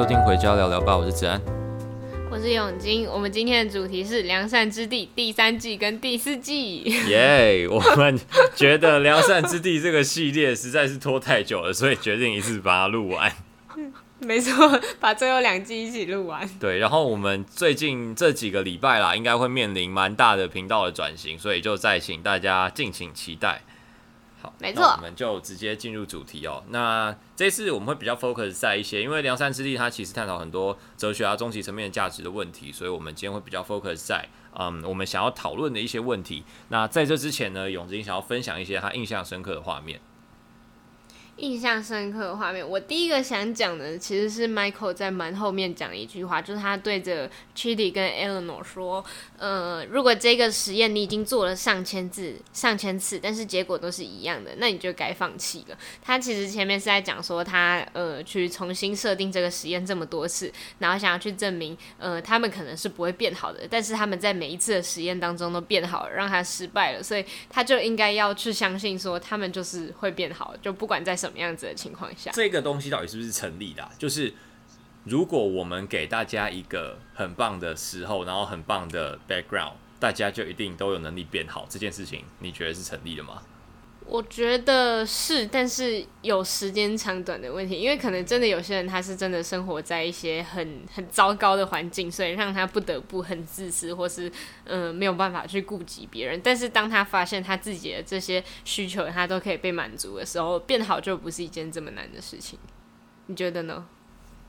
迎收听《回家聊聊吧》，我是子安，我是永金。我们今天的主题是《良善之地》第三季跟第四季。耶！我们觉得《良善之地》这个系列实在是拖太久了，所以决定一次把它录完。没错，把最后两季一起录完。对，然后我们最近这几个礼拜啦，应该会面临蛮大的频道的转型，所以就再请大家敬请期待。好，没错，我们就直接进入主题哦。那这次我们会比较 focus 在一些，因为梁山之地它其实探讨很多哲学啊、终极层面的价值的问题，所以我们今天会比较 focus 在嗯，我们想要讨论的一些问题。那在这之前呢，永金想要分享一些他印象深刻的画面。印象深刻的画面，我第一个想讲的其实是 Michael 在门后面讲的一句话，就是他对着 Chidi 跟 Eleanor 说：“呃，如果这个实验你已经做了上千次、上千次，但是结果都是一样的，那你就该放弃了。”他其实前面是在讲说他呃去重新设定这个实验这么多次，然后想要去证明呃他们可能是不会变好的，但是他们在每一次的实验当中都变好了，让他失败了，所以他就应该要去相信说他们就是会变好，就不管在什。什么样子的情况下，这个东西到底是不是成立的？就是如果我们给大家一个很棒的时候，然后很棒的 background，大家就一定都有能力变好，这件事情你觉得是成立的吗？我觉得是，但是有时间长短的问题，因为可能真的有些人他是真的生活在一些很很糟糕的环境，所以让他不得不很自私，或是嗯、没有办法去顾及别人。但是当他发现他自己的这些需求他都可以被满足的时候，变好就不是一件这么难的事情。你觉得呢？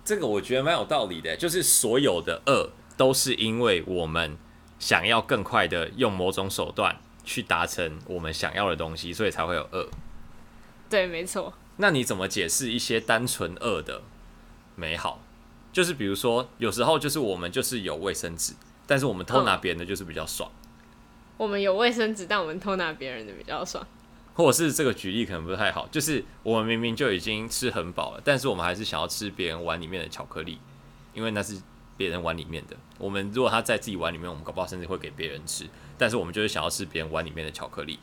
这个我觉得蛮有道理的，就是所有的恶都是因为我们想要更快的用某种手段。去达成我们想要的东西，所以才会有恶。对，没错。那你怎么解释一些单纯恶的美好？就是比如说，有时候就是我们就是有卫生纸，但是我们偷拿别人的就是比较爽。我们有卫生纸，但我们偷拿别人的比较爽。或者是这个举例可能不太好，就是我们明明就已经吃很饱了，但是我们还是想要吃别人碗里面的巧克力，因为那是别人碗里面的。我们如果他在自己碗里面，我们搞不好甚至会给别人吃。但是我们就是想要吃别人碗里面的巧克力。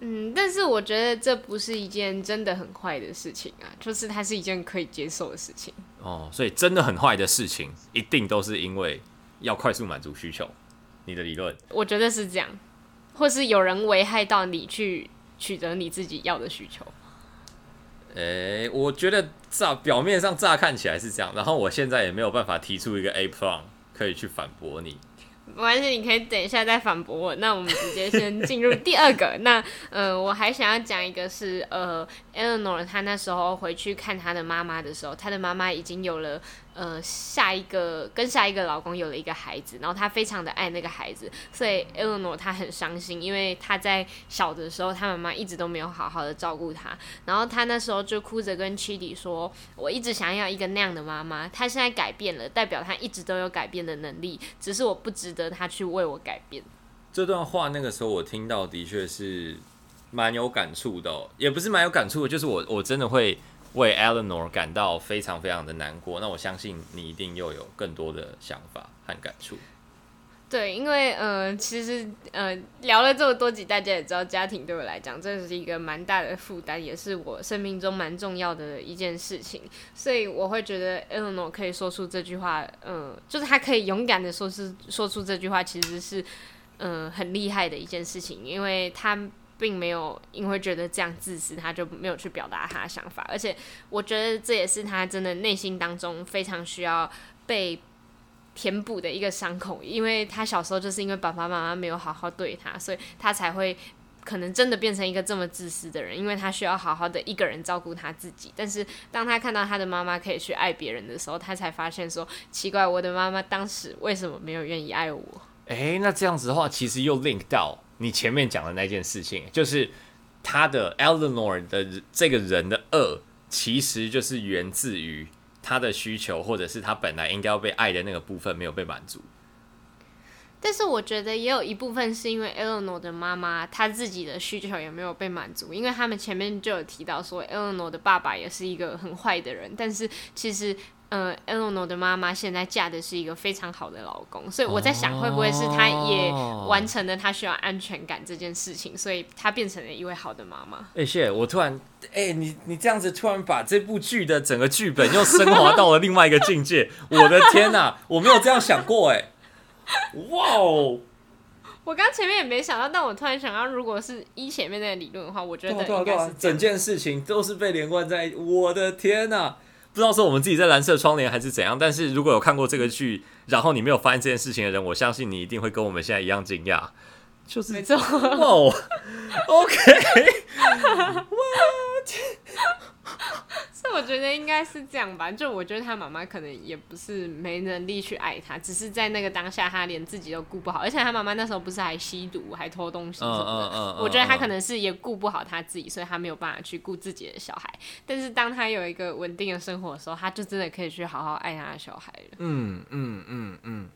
嗯，但是我觉得这不是一件真的很坏的事情啊，就是它是一件可以接受的事情。哦，所以真的很坏的事情，一定都是因为要快速满足需求。你的理论？我觉得是这样，或是有人危害到你去取得你自己要的需求。诶、欸，我觉得乍表面上乍看起来是这样，然后我现在也没有办法提出一个 A plan 可以去反驳你。没关系，你可以等一下再反驳我。那我们直接先进入第二个。那呃，我还想要讲一个是，是呃，Eleanor 她那时候回去看她的妈妈的时候，她的妈妈已经有了。呃，下一个跟下一个老公有了一个孩子，然后她非常的爱那个孩子，所以 Elmo 她很伤心，因为她在小的时候，她妈妈一直都没有好好的照顾她，然后她那时候就哭着跟 Chidi 说：“我一直想要一个那样的妈妈，她现在改变了，代表她一直都有改变的能力，只是我不值得她去为我改变。”这段话那个时候我听到的确是蛮有感触的，也不是蛮有感触的，就是我我真的会。为 Eleanor 感到非常非常的难过，那我相信你一定又有更多的想法和感触。对，因为呃，其实呃，聊了这么多集，大家也知道，家庭对我来讲，这是一个蛮大的负担，也是我生命中蛮重要的一件事情。所以我会觉得 Eleanor 可以说出这句话，嗯、就是他可以勇敢的说出说出这句话，其实是嗯、很厉害的一件事情，因为他。并没有因为觉得这样自私，他就没有去表达他的想法。而且，我觉得这也是他真的内心当中非常需要被填补的一个伤口。因为他小时候就是因为爸爸妈妈没有好好对他，所以他才会可能真的变成一个这么自私的人。因为他需要好好的一个人照顾他自己。但是，当他看到他的妈妈可以去爱别人的时候，他才发现说：奇怪，我的妈妈当时为什么没有愿意爱我？诶，那这样子的话，其实又 link 到。你前面讲的那件事情，就是他的 Eleanor 的这个人的恶，其实就是源自于他的需求，或者是他本来应该要被爱的那个部分没有被满足。但是我觉得也有一部分是因为 Eleanor 的妈妈她自己的需求也没有被满足，因为他们前面就有提到说 Eleanor 的爸爸也是一个很坏的人，但是其实。呃，Eleanor 的妈妈现在嫁的是一个非常好的老公，所以我在想，会不会是她也完成了她需要安全感这件事情，所以她变成了一位好的妈妈。哎、欸，谢，我突然，哎、欸，你你这样子突然把这部剧的整个剧本又升华到了另外一个境界，我的天哪、啊，我没有这样想过，哎，哇哦！我刚前面也没想到，但我突然想到，如果是一前面那个理论的话，我觉得应该是、啊啊啊、整件事情都是被连贯在，我的天呐、啊！不知道是我们自己在蓝色窗帘还是怎样，但是如果有看过这个剧，然后你没有发现这件事情的人，我相信你一定会跟我们现在一样惊讶。就是没错，哇，OK，What？所以我觉得应该是这样吧。就我觉得他妈妈可能也不是没能力去爱他，只是在那个当下，他连自己都顾不好。而且他妈妈那时候不是还吸毒，还偷东西什么的。嗯嗯嗯、我觉得他可能是也顾不好他自己，所以他没有办法去顾自己的小孩。但是当他有一个稳定的生活的时候，他就真的可以去好好爱他的小孩了。嗯嗯嗯嗯嗯。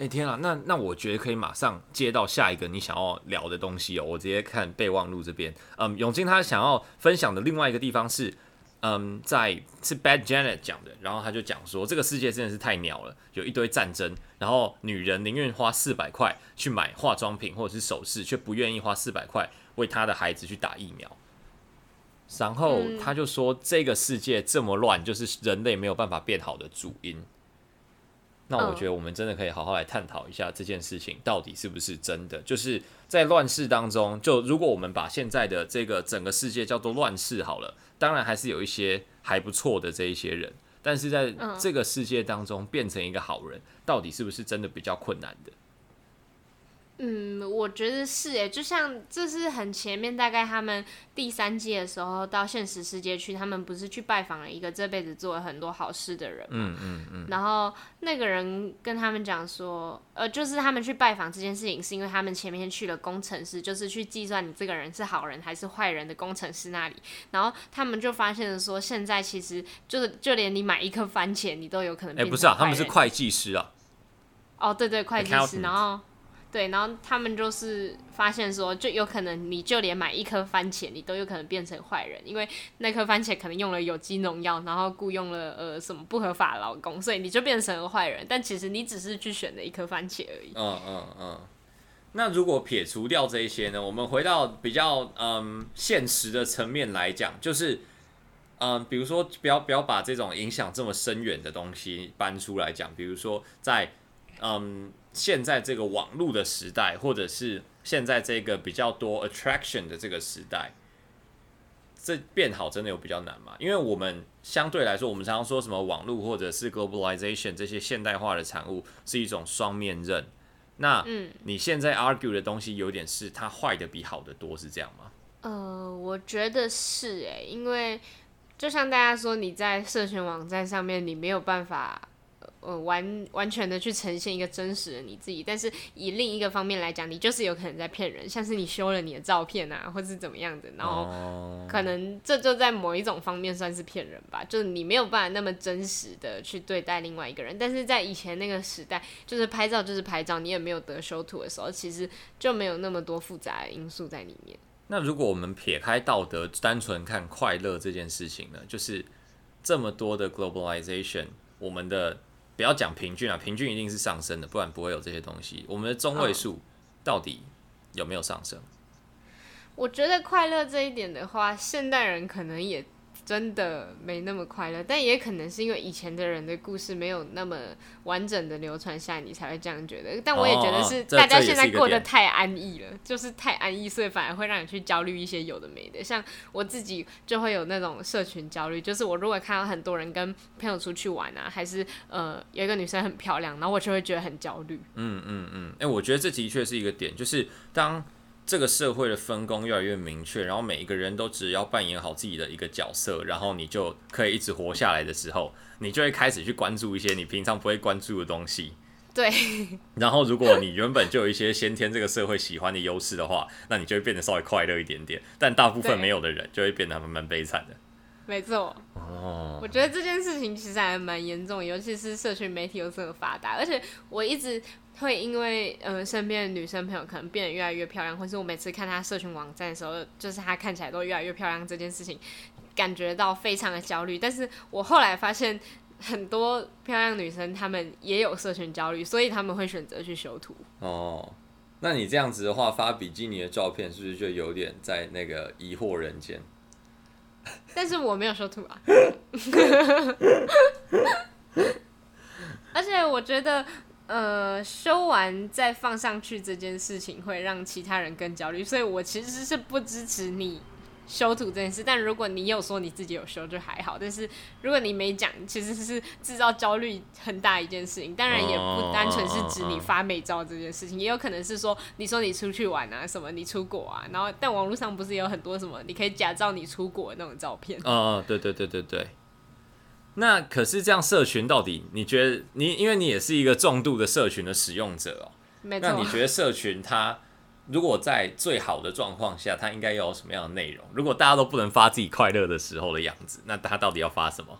哎、欸、天啊，那那我觉得可以马上接到下一个你想要聊的东西哦。我直接看备忘录这边，嗯，永金他想要分享的另外一个地方是。嗯，在是 Bad Janet 讲的，然后他就讲说，这个世界真的是太鸟了，有一堆战争，然后女人宁愿花四百块去买化妆品或者是首饰，却不愿意花四百块为她的孩子去打疫苗。然后他就说，这个世界这么乱，就是人类没有办法变好的主因。那我觉得我们真的可以好好来探讨一下这件事情到底是不是真的。就是在乱世当中，就如果我们把现在的这个整个世界叫做乱世好了，当然还是有一些还不错的这一些人，但是在这个世界当中变成一个好人，到底是不是真的比较困难的？嗯，我觉得是诶，就像这是很前面，大概他们第三季的时候到现实世界去，他们不是去拜访了一个这辈子做了很多好事的人嘛？嗯嗯嗯。然后那个人跟他们讲说，呃，就是他们去拜访这件事情，是因为他们前面去了工程师，就是去计算你这个人是好人还是坏人的工程师那里。然后他们就发现了说，现在其实就是就连你买一颗番茄，你都有可能。哎，不是啊，他们是会计师啊。哦，对对，会计师，然后。对，然后他们就是发现说，就有可能你就连买一颗番茄，你都有可能变成坏人，因为那颗番茄可能用了有机农药，然后雇佣了呃什么不合法劳工，所以你就变成了坏人。但其实你只是去选了一颗番茄而已。嗯嗯嗯。那如果撇除掉这一些呢？我们回到比较嗯现实的层面来讲，就是嗯，比如说不要不要把这种影响这么深远的东西搬出来讲，比如说在嗯。现在这个网络的时代，或者是现在这个比较多 attraction 的这个时代，这变好真的有比较难吗？因为我们相对来说，我们常常说什么网络或者是 globalization 这些现代化的产物是一种双面刃。那你现在 argue 的东西有点是它坏的比好的多，是这样吗？呃，我觉得是诶，因为就像大家说，你在社群网站上面，你没有办法。呃，完完全的去呈现一个真实的你自己，但是以另一个方面来讲，你就是有可能在骗人，像是你修了你的照片啊，或是怎么样的，然后可能这就在某一种方面算是骗人吧，就是你没有办法那么真实的去对待另外一个人，但是在以前那个时代，就是拍照就是拍照，你也没有得修图的时候，其实就没有那么多复杂的因素在里面。那如果我们撇开道德，单纯看快乐这件事情呢，就是这么多的 globalization，我们的。不要讲平均啊，平均一定是上升的，不然不会有这些东西。我们的中位数到底有没有上升？我觉得快乐这一点的话，现代人可能也。真的没那么快乐，但也可能是因为以前的人的故事没有那么完整的流传下来，你才会这样觉得。但我也觉得是大家现在过得太安逸了，就是太安逸，所以反而会让你去焦虑一些有的没的。像我自己就会有那种社群焦虑，就是我如果看到很多人跟朋友出去玩啊，还是呃有一个女生很漂亮，然后我就会觉得很焦虑。嗯嗯嗯，哎、欸，我觉得这的确是一个点，就是当。这个社会的分工越来越明确，然后每一个人都只要扮演好自己的一个角色，然后你就可以一直活下来的时候，你就会开始去关注一些你平常不会关注的东西。对。然后，如果你原本就有一些先天这个社会喜欢的优势的话，那你就会变得稍微快乐一点点。但大部分没有的人就会变得慢慢悲惨的。没错。哦，我觉得这件事情其实还蛮严重，尤其是社群媒体又这么发达，而且我一直会因为呃身边的女生朋友可能变得越来越漂亮，或是我每次看她社群网站的时候，就是她看起来都越来越漂亮这件事情，感觉到非常的焦虑。但是我后来发现，很多漂亮女生她们也有社群焦虑，所以她们会选择去修图。哦。那你这样子的话，发比基尼的照片是不是就有点在那个疑惑人间？但是我没有修图啊，而且我觉得，呃，修完再放上去这件事情会让其他人更焦虑，所以我其实是不支持你。修图这件事，但如果你有说你自己有修就还好，但是如果你没讲，其实是制造焦虑很大一件事情。当然也不单纯是指你发美照这件事情，也有可能是说你说你出去玩啊什么，你出国啊，然后但网络上不是有很多什么你可以假造你出国的那种照片？嗯，对对对对对。那可是这样社群到底你觉得你因为你也是一个重度的社群的使用者哦。那你觉得社群它？如果在最好的状况下，他应该要有什么样的内容？如果大家都不能发自己快乐的时候的样子，那他到底要发什么？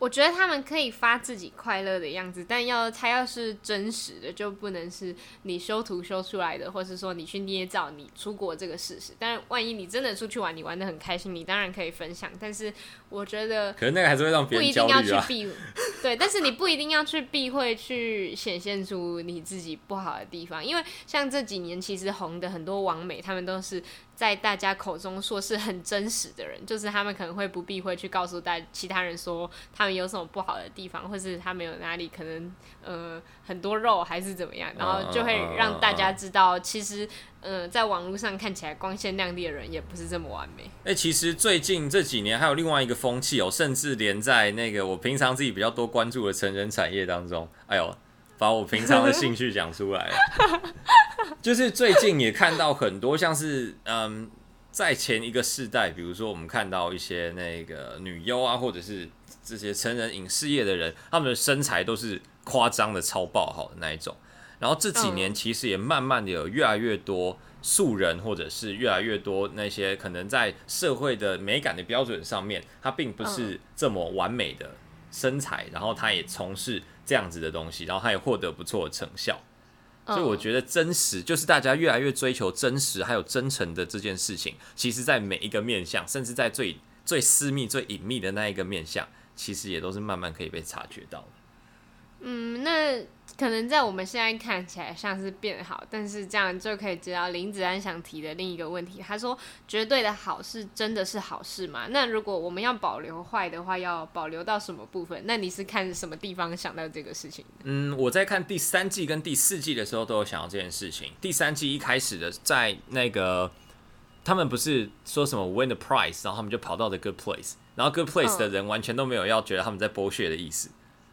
我觉得他们可以发自己快乐的样子，但要他要是真实的，就不能是你修图修出来的，或是说你去捏造你出国这个事实。但万一你真的出去玩，你玩得很开心，你当然可以分享。但是我觉得，可能那个还是会让别人啊。不一定要去避，对，但是你不一定要去避讳去显现出你自己不好的地方，因为像这几年其实红的很多网美，他们都是。在大家口中说是很真实的人，就是他们可能会不避讳去告诉大其他人说他们有什么不好的地方，或是他们有哪里可能呃很多肉还是怎么样，然后就会让大家知道，其实呃在网络上看起来光鲜亮丽的人也不是这么完美。哎、欸，其实最近这几年还有另外一个风气哦，甚至连在那个我平常自己比较多关注的成人产业当中，哎呦。把我平常的兴趣讲出来了，就是最近也看到很多像是嗯，在前一个世代，比如说我们看到一些那个女优啊，或者是这些成人影视业的人，他们的身材都是夸张的超爆好的那一种。然后这几年其实也慢慢的有越来越多素人，或者是越来越多那些可能在社会的美感的标准上面，他并不是这么完美的身材，然后他也从事。这样子的东西，然后他也获得不错的成效，所以我觉得真实就是大家越来越追求真实还有真诚的这件事情，其实在每一个面向，甚至在最最私密、最隐秘的那一个面向，其实也都是慢慢可以被察觉到的。嗯，那。可能在我们现在看起来像是变好，但是这样就可以知道林子安想提的另一个问题。他说：“绝对的好是真的是好事吗？那如果我们要保留坏的话，要保留到什么部分？那你是看什么地方想到这个事情？”嗯，我在看第三季跟第四季的时候都有想到这件事情。第三季一开始的，在那个他们不是说什么 win the prize，然后他们就跑到 the good place，然后 good place 的人完全都没有要觉得他们在剥削的意思。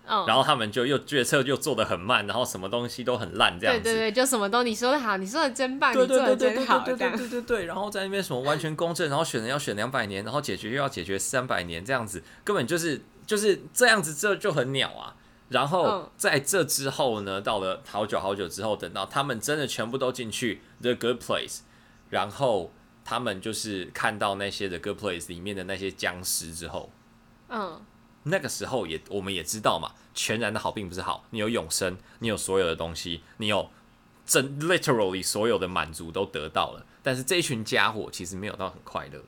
Oh. 然后他们就又决策又做的很慢，然后什么东西都很烂，这样子。对对对，就什么都你说的好，你说的真棒，对对对对对对对对对对对对。然后在那边什么完全公正，然后选人要选两百年，然后解决又要解决三百年，这样子根本就是就是这样子，这就很鸟啊。然后在这之后呢，到了好久好久之后，等到他们真的全部都进去 The Good Place，然后他们就是看到那些 The Good Place 里面的那些僵尸之后，嗯。那个时候也，我们也知道嘛，全然的好并不是好。你有永生，你有所有的东西，你有真 literally 所有的满足都得到了。但是这一群家伙其实没有到很快乐。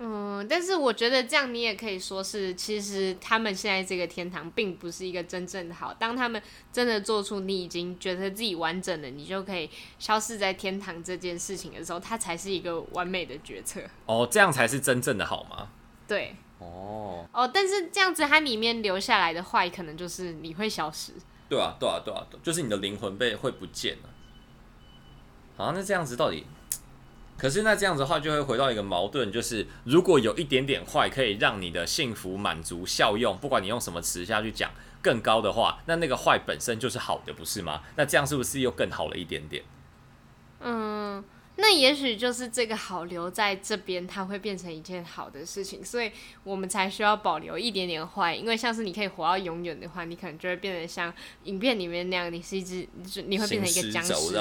嗯，但是我觉得这样你也可以说是，其实他们现在这个天堂并不是一个真正的好。当他们真的做出你已经觉得自己完整了，你就可以消失在天堂这件事情的时候，它才是一个完美的决策。哦，这样才是真正的好吗？对。哦哦，但是这样子，它里面留下来的坏，可能就是你会消失。对啊，对啊，对啊，就是你的灵魂被会不见了。好，那这样子到底？可是那这样子的话，就会回到一个矛盾，就是如果有一点点坏，可以让你的幸福、满足、效用，不管你用什么词下去讲更高的话，那那个坏本身就是好的，不是吗？那这样是不是又更好了一点点？嗯。那也许就是这个好留在这边，它会变成一件好的事情，所以我们才需要保留一点点坏。因为像是你可以活到永远的话，你可能就会变得像影片里面那样，你是一只，你会变成一个僵尸。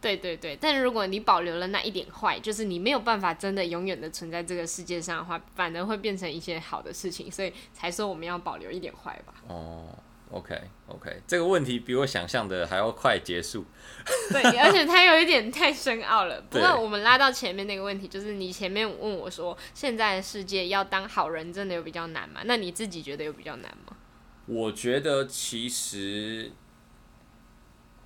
对对对，但如果你保留了那一点坏，就是你没有办法真的永远的存在这个世界上的话，反而会变成一些好的事情，所以才说我们要保留一点坏吧。哦，OK OK，这个问题比我想象的还要快结束。对，而且它有一点太深奥了。不过我们拉到前面那个问题，就是你前面问我说，现在的世界要当好人真的有比较难吗？那你自己觉得有比较难吗？我觉得其实。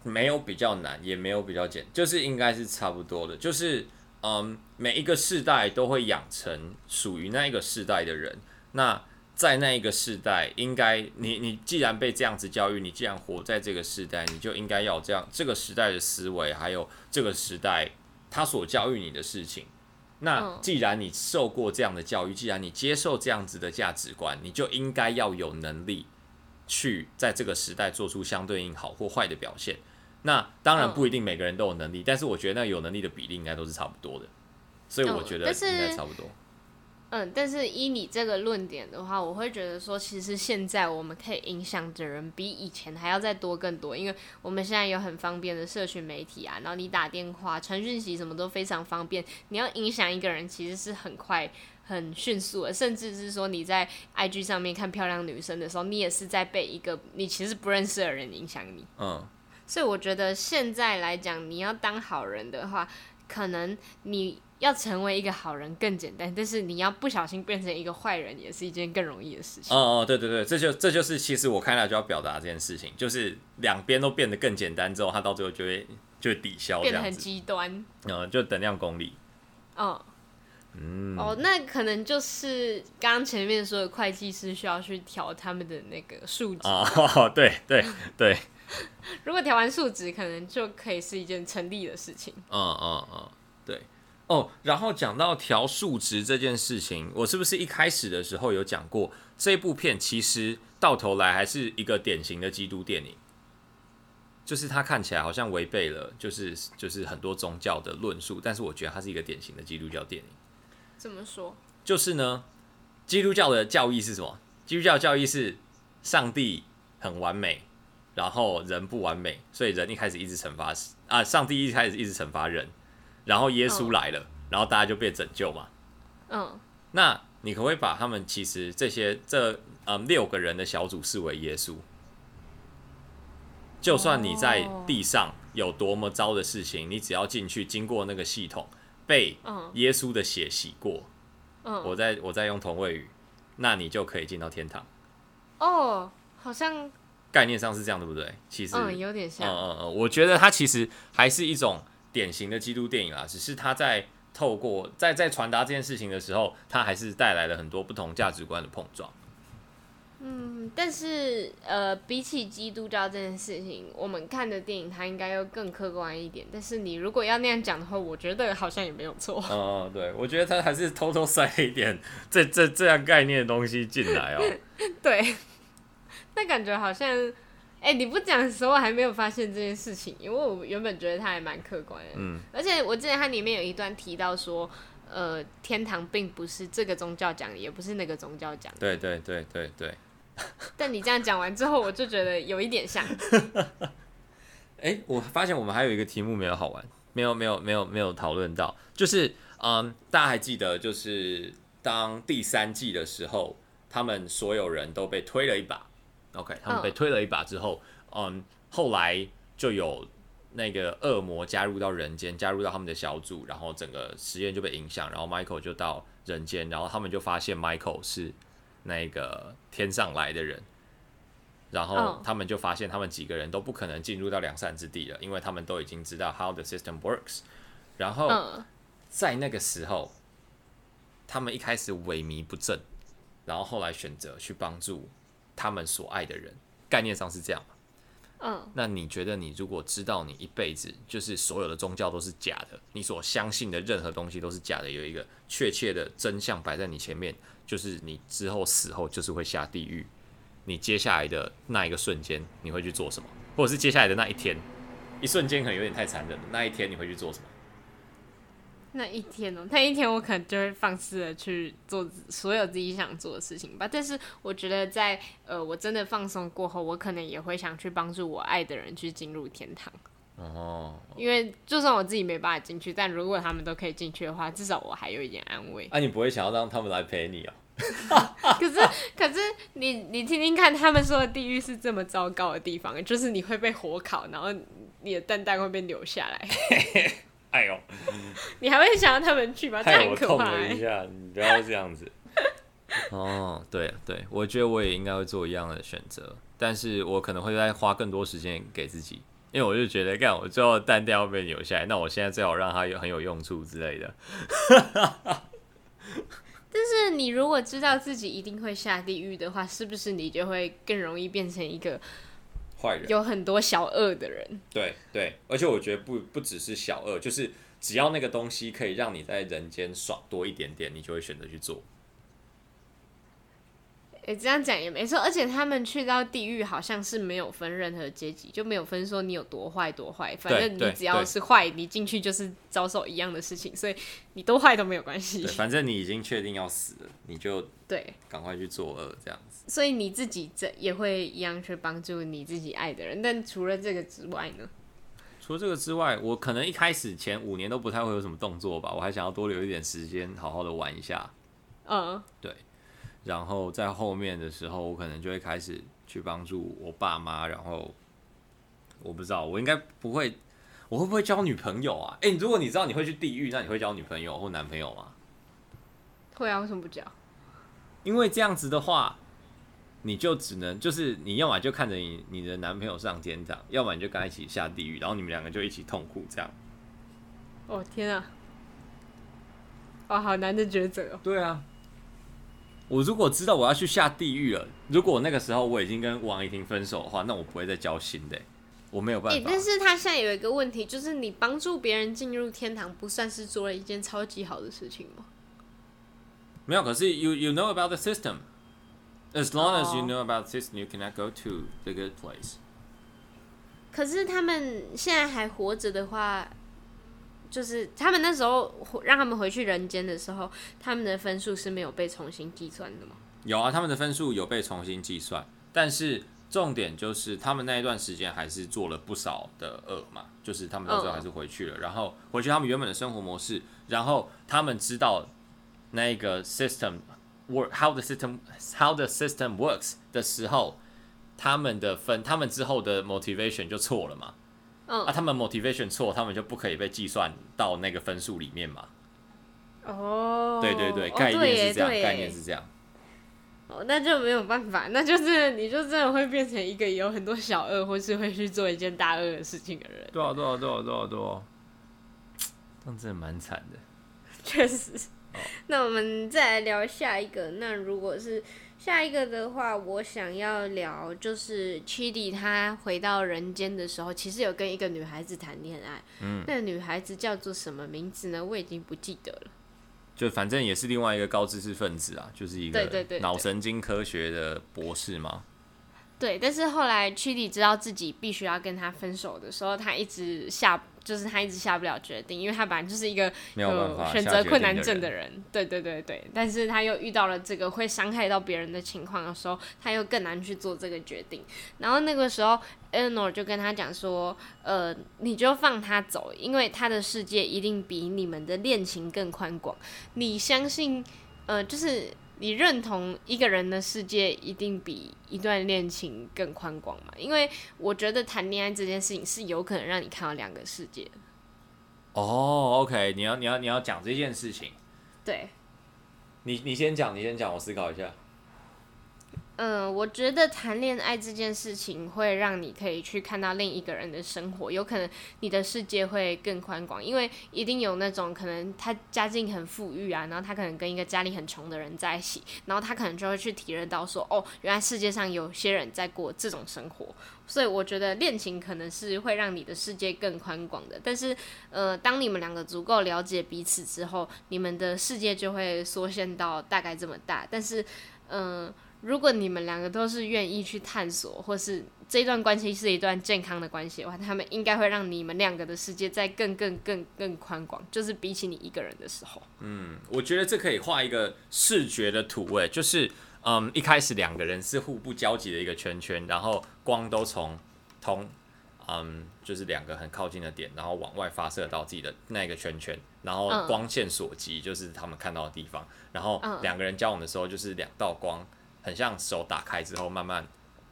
没有比较难，也没有比较简，就是应该是差不多的。就是，嗯，每一个世代都会养成属于那一个世代的人。那在那一个世代，应该你你既然被这样子教育，你既然活在这个时代，你就应该要有这样这个时代的思维，还有这个时代他所教育你的事情。那既然你受过这样的教育，既然你接受这样子的价值观，你就应该要有能力去在这个时代做出相对应好或坏的表现。那当然不一定每个人都有能力，嗯、但是我觉得那有能力的比例应该都是差不多的，所以我觉得应该差不多。嗯，但是依你这个论点的话，我会觉得说，其实现在我们可以影响的人比以前还要再多更多，因为我们现在有很方便的社群媒体啊，然后你打电话、传讯息什么都非常方便，你要影响一个人其实是很快、很迅速的，甚至是说你在 IG 上面看漂亮女生的时候，你也是在被一个你其实不认识的人影响你。嗯。所以我觉得现在来讲，你要当好人的话，可能你要成为一个好人更简单，但是你要不小心变成一个坏人，也是一件更容易的事情。哦哦，对对对，这就这就是其实我看到就要表达这件事情，就是两边都变得更简单之后，他到最后就会就会抵消，变得很极端。嗯，就等量公理。哦，嗯，哦，那可能就是刚刚前面说的会计师需要去调他们的那个数值。哦，对对对。如果调完数值，可能就可以是一件成立的事情。嗯嗯嗯，对。哦，然后讲到调数值这件事情，我是不是一开始的时候有讲过，这部片其实到头来还是一个典型的基督电影，就是它看起来好像违背了，就是就是很多宗教的论述，但是我觉得它是一个典型的基督教电影。怎么说？就是呢，基督教的教义是什么？基督教的教义是上帝很完美。然后人不完美，所以人一开始一直惩罚啊，上帝一开始一直惩罚人，然后耶稣来了，oh. 然后大家就被拯救嘛。嗯，oh. 那你可不可以把他们其实这些这嗯六个人的小组视为耶稣？就算你在地上有多么糟的事情，你只要进去经过那个系统，被耶稣的血洗过，oh. 我在我在用同位语，那你就可以进到天堂。哦，oh, 好像。概念上是这样，对不对？其实，嗯，有点像。嗯嗯嗯，我觉得它其实还是一种典型的基督电影啦，只是他在透过在在传达这件事情的时候，他还是带来了很多不同价值观的碰撞。嗯，但是呃，比起基督教这件事情，我们看的电影它应该要更客观一点。但是你如果要那样讲的话，我觉得好像也没有错。嗯，对，我觉得他还是偷偷塞一点这这这样概念的东西进来哦。对。那感觉好像，哎、欸，你不讲的时候我还没有发现这件事情，因为我原本觉得他还蛮客观的。嗯，而且我记得它里面有一段提到说，呃，天堂并不是这个宗教讲的，也不是那个宗教讲的。对对对对对。但你这样讲完之后，我就觉得有一点像。哎、欸，我发现我们还有一个题目没有好玩，没有没有没有没有讨论到，就是嗯，大家还记得，就是当第三季的时候，他们所有人都被推了一把。OK，他们被推了一把之后，嗯、oh. 呃，后来就有那个恶魔加入到人间，加入到他们的小组，然后整个实验就被影响，然后 Michael 就到人间，然后他们就发现 Michael 是那个天上来的人，然后他们就发现他们几个人都不可能进入到良善之地了，因为他们都已经知道 how the system works，然后在那个时候，他们一开始萎靡不振，然后后来选择去帮助。他们所爱的人，概念上是这样。嗯，那你觉得，你如果知道你一辈子就是所有的宗教都是假的，你所相信的任何东西都是假的，有一个确切的真相摆在你前面，就是你之后死后就是会下地狱。你接下来的那一个瞬间，你会去做什么？或者是接下来的那一天，一瞬间可能有点太残忍了。那一天你会去做什么？那一天哦，那一天我可能就会放肆的去做所有自己想做的事情吧。但是我觉得在呃我真的放松过后，我可能也会想去帮助我爱的人去进入天堂。哦，因为就算我自己没办法进去，但如果他们都可以进去的话，至少我还有一点安慰。啊，你不会想要让他们来陪你哦？可是，可是你你听听看，他们说的地狱是这么糟糕的地方，就是你会被火烤，然后你的蛋蛋会被留下来。哎呦，你还会想让他们去吗？害我痛了一下，你不要这样子。哦，对对，我觉得我也应该会做一样的选择，但是我可能会再花更多时间给自己，因为我就觉得，干我最后蛋蛋要被留下来，那我现在最好让它有很有用处之类的。但是你如果知道自己一定会下地狱的话，是不是你就会更容易变成一个坏人，有很多小恶的人？对对，而且我觉得不不只是小恶，就是只要那个东西可以让你在人间爽多一点点，你就会选择去做。诶、欸，这样讲也没错，而且他们去到地狱好像是没有分任何阶级，就没有分说你有多坏多坏，反正你只要是坏，你进去就是遭受一样的事情，所以你多坏都没有关系。反正你已经确定要死了，你就对，赶快去作恶这样子。所以你自己这也会一样去帮助你自己爱的人，但除了这个之外呢？除了这个之外，我可能一开始前五年都不太会有什么动作吧，我还想要多留一点时间，好好的玩一下。嗯，对。然后在后面的时候，我可能就会开始去帮助我爸妈。然后我不知道，我应该不会，我会不会交女朋友啊？诶，如果你知道你会去地狱，那你会交女朋友或男朋友吗？会啊，为什么不交？因为这样子的话，你就只能就是你要么就看着你你的男朋友上天堂，要么你就跟他一起下地狱，然后你们两个就一起痛苦这样。哦天啊！哦，好难的抉择哦。对啊。我如果知道我要去下地狱了，如果那个时候我已经跟王怡婷分手的话，那我不会再交心的，我没有办法。欸，但是他现在有一个问题，就是你帮助别人进入天堂，不算是做了一件超级好的事情吗？没有，可是 you you know about the system. As long as you know about the system, you cannot go to the good place. 可是他们现在还活着的话。就是他们那时候让他们回去人间的时候，他们的分数是没有被重新计算的吗？有啊，他们的分数有被重新计算，但是重点就是他们那一段时间还是做了不少的恶嘛，就是他们那时候还是回去了，然后回去他们原本的生活模式，然后他们知道那个 system work how the system how the system works 的时候，他们的分他们之后的 motivation 就错了嘛。嗯、啊，他们 motivation 错，他们就不可以被计算到那个分数里面嘛？哦，对对对，概念是这样，哦、概念是这样。哦，那就没有办法，那就是你就真的会变成一个有很多小恶，或是会去做一件大恶的事情的人。对啊，对啊，对啊，对啊，对啊，这样真的蛮惨的。确实。哦、那我们再来聊下一个，那如果是。下一个的话，我想要聊就是 Chidi 他回到人间的时候，其实有跟一个女孩子谈恋爱。嗯，那个女孩子叫做什么名字呢？我已经不记得了。就反正也是另外一个高知识分子啊，就是一个脑神经科学的博士嘛。对，但是后来 Chidi 知道自己必须要跟他分手的时候，他一直下。就是他一直下不了决定，因为他本来就是一个有选择困难症的人。对对对对，但是他又遇到了这个会伤害到别人的情况的时候，他又更难去做这个决定。然后那个时候，Eleanor 就跟他讲说：“呃，你就放他走，因为他的世界一定比你们的恋情更宽广。你相信，呃，就是。”你认同一个人的世界一定比一段恋情更宽广吗？因为我觉得谈恋爱这件事情是有可能让你看到两个世界。哦，OK，你要你要你要讲这件事情。对。你你先讲，你先讲，我思考一下。嗯，我觉得谈恋爱这件事情会让你可以去看到另一个人的生活，有可能你的世界会更宽广，因为一定有那种可能他家境很富裕啊，然后他可能跟一个家里很穷的人在一起，然后他可能就会去体验到说，哦，原来世界上有些人在过这种生活，所以我觉得恋情可能是会让你的世界更宽广的。但是，呃，当你们两个足够了解彼此之后，你们的世界就会缩限到大概这么大。但是，嗯、如果你们两个都是愿意去探索，或是这段关系是一段健康的关系的话，他们应该会让你们两个的世界再更更更更宽广，就是比起你一个人的时候。嗯，我觉得这可以画一个视觉的图，诶，就是嗯，一开始两个人是互不交集的一个圈圈，然后光都从同。嗯，就是两个很靠近的点，然后往外发射到自己的那个圈圈，然后光线所及就是他们看到的地方。然后两个人交往的时候，就是两道光，很像手打开之后慢慢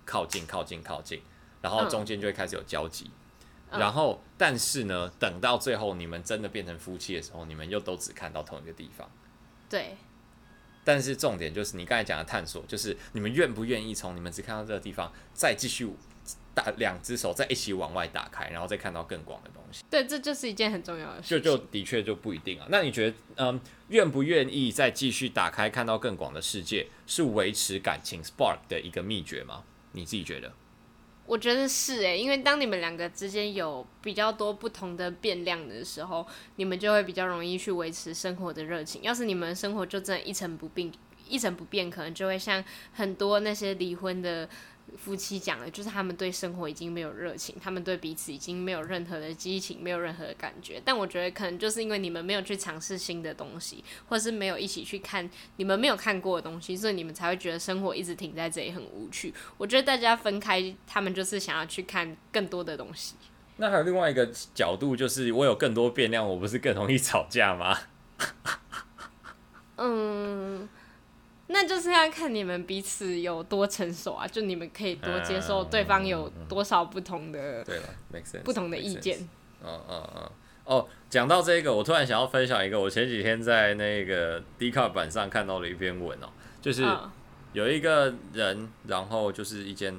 靠近、靠近、靠近，然后中间就会开始有交集。然后，但是呢，等到最后你们真的变成夫妻的时候，你们又都只看到同一个地方。对。但是重点就是你刚才讲的探索，就是你们愿不愿意从你们只看到这个地方再继续。打两只手在一起往外打开，然后再看到更广的东西。对，这就是一件很重要的事。就就的确就不一定啊。那你觉得，嗯，愿不愿意再继续打开，看到更广的世界，是维持感情 spark 的一个秘诀吗？你自己觉得？我觉得是诶，因为当你们两个之间有比较多不同的变量的时候，你们就会比较容易去维持生活的热情。要是你们生活就真的一成不变，一成不变，可能就会像很多那些离婚的。夫妻讲的，就是他们对生活已经没有热情，他们对彼此已经没有任何的激情，没有任何的感觉。但我觉得可能就是因为你们没有去尝试新的东西，或是没有一起去看你们没有看过的东西，所以你们才会觉得生活一直停在这里很无趣。我觉得大家分开，他们就是想要去看更多的东西。那还有另外一个角度，就是我有更多变量，我不是更容易吵架吗？嗯。那就是要看你们彼此有多成熟啊，就你们可以多接受对方有多少不同的，对了，make sense，不同的意见。嗯嗯嗯。哦，讲到这个，我突然想要分享一个，我前几天在那个 Dcard 版上看到了一篇文哦，就是有一个人，然后就是一间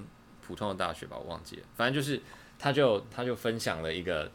普通的大学吧，我忘记了，反正就是他就他就分享了一个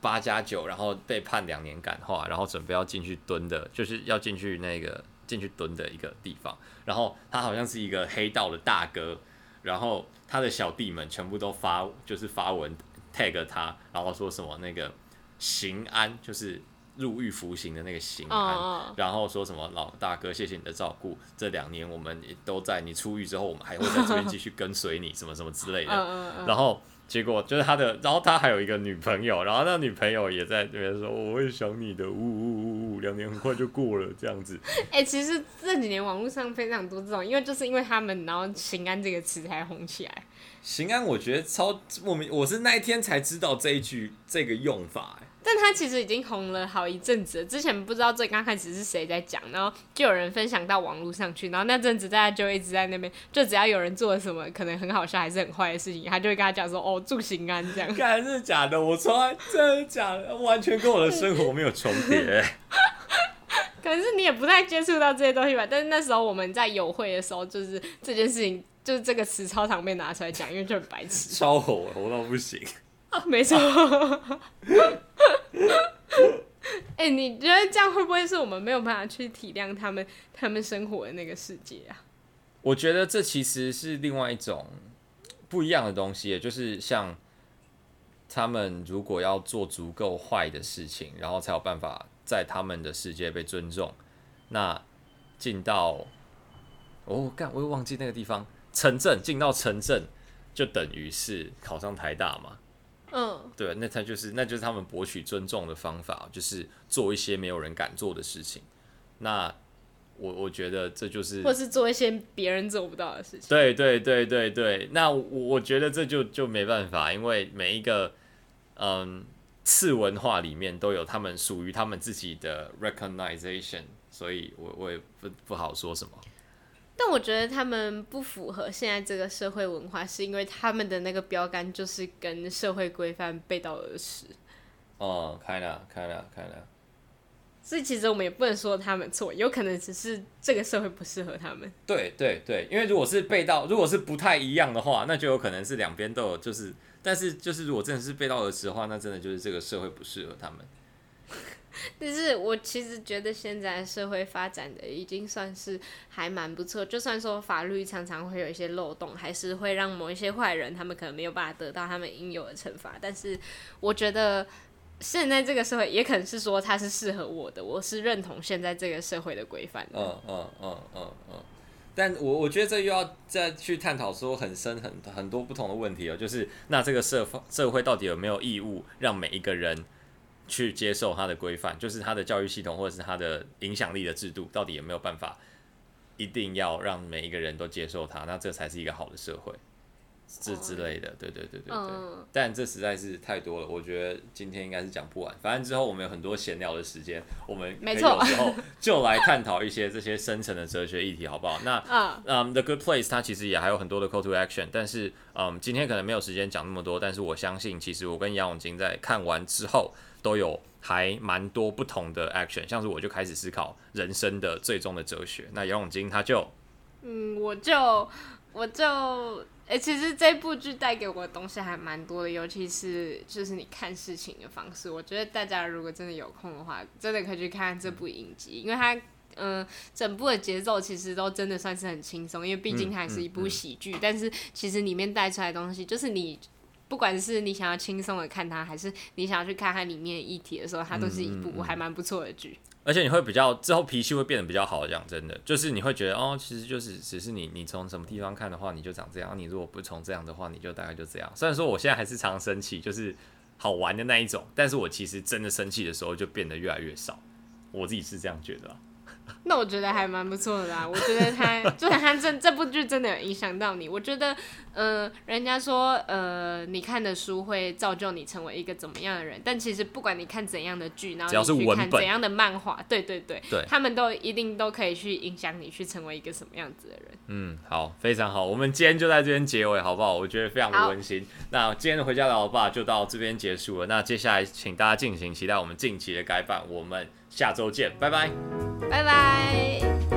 八加九，然后被判两年感化，然后准备要进去蹲的，就是要进去那个。进去蹲的一个地方，然后他好像是一个黑道的大哥，然后他的小弟们全部都发就是发文 tag 他，然后说什么那个刑安就是入狱服刑的那个刑安，然后说什么老大哥谢谢你的照顾，这两年我们也都在你出狱之后，我们还会在这边继续跟随你什么什么之类的，然后。结果就是他的，然后他还有一个女朋友，然后那女朋友也在这边说：“我会想你的，呜呜呜呜，两年很快就过了，这样子。”哎，其实这几年网络上非常多这种，因为就是因为他们，然后“刑安”这个词才红起来。刑安，我觉得超莫名，我是那一天才知道这一句这个用法，但他其实已经红了好一阵子了，之前不知道最刚开始是谁在讲，然后就有人分享到网络上去，然后那阵子大家就一直在那边，就只要有人做了什么可能很好笑还是很坏的事情，他就会跟他讲说：“哦，祝行安这样。”看是假的，我从来真的假的，完全跟我的生活没有重叠。可能是你也不太接触到这些东西吧，但是那时候我们在友会的时候，就是这件事情，就是这个词超常被拿出来讲，因为就很白痴，超火，火到不行。没错，哎、你觉得这样会不会是我们没有办法去体谅他们他们生活的那个世界啊？我觉得这其实是另外一种不一样的东西，就是像他们如果要做足够坏的事情，然后才有办法在他们的世界被尊重，那进到哦，干，我又忘记那个地方，城镇进到城镇，就等于是考上台大嘛。嗯，对，那他就是，那就是他们博取尊重的方法，就是做一些没有人敢做的事情。那我我觉得这就是，或是做一些别人做不到的事情。对对对对对，那我我觉得这就就没办法，因为每一个嗯次文化里面都有他们属于他们自己的 recognition，所以我我也不不好说什么。但我觉得他们不符合现在这个社会文化，是因为他们的那个标杆就是跟社会规范背道而驰。哦，开了，开了，开了。所以其实我们也不能说他们错，有可能只是这个社会不适合他们。对对对，因为如果是背道，如果是不太一样的话，那就有可能是两边都有，就是，但是就是如果真的是背道而驰的话，那真的就是这个社会不适合他们。但是我其实觉得现在社会发展的已经算是还蛮不错，就算说法律常常会有一些漏洞，还是会让某一些坏人他们可能没有办法得到他们应有的惩罚。但是我觉得现在这个社会也可能是说它是适合我的，我是认同现在这个社会的规范的。嗯嗯嗯嗯嗯，但我我觉得这又要再去探讨说很深很很多不同的问题哦，就是那这个社社会到底有没有义务让每一个人去接受他的规范？就是他的教育系统或者是他的影响力的制度，到底有没有办法一定要让每一个人都接受它？那这才是一个好的社会。这之类的，对对对对对，嗯、但这实在是太多了，我觉得今天应该是讲不完。反正之后我们有很多闲聊的时间，我们可以有时候就来探讨一些这些深层的哲学议题，好不好？那嗯，嗯，The Good Place 它其实也还有很多的 Call to Action，但是嗯，今天可能没有时间讲那么多，但是我相信，其实我跟杨永金在看完之后都有还蛮多不同的 action，像是我就开始思考人生的最终的哲学。那杨永金他就，嗯，我就我就。哎、欸，其实这部剧带给我的东西还蛮多的，尤其是就是你看事情的方式。我觉得大家如果真的有空的话，真的可以去看看这部影集，因为它，嗯、呃，整部的节奏其实都真的算是很轻松，因为毕竟它还是一部喜剧。嗯嗯嗯、但是其实里面带出来的东西，就是你不管是你想要轻松的看它，还是你想要去看它里面的议题的时候，它都是一部还蛮不错的剧。而且你会比较之后脾气会变得比较好，讲真的，就是你会觉得哦，其实就是只是你你从什么地方看的话，你就长这样；你如果不从这样的话，你就大概就这样。虽然说我现在还是常生气，就是好玩的那一种，但是我其实真的生气的时候就变得越来越少，我自己是这样觉得。那我觉得还蛮不错的啦，我觉得他就是他这这部剧真的有影响到你。我觉得，呃，人家说，呃，你看的书会造就你成为一个怎么样的人。但其实不管你看怎样的剧，然后你去看怎样的漫画，对对对，对，他们都一定都可以去影响你去成为一个什么样子的人。嗯，好，非常好，我们今天就在这边结尾，好不好？我觉得非常的温馨。那今天的回家聊老爸就到这边结束了。那接下来请大家敬请期待我们近期的改版，我们下周见拜拜。拜拜。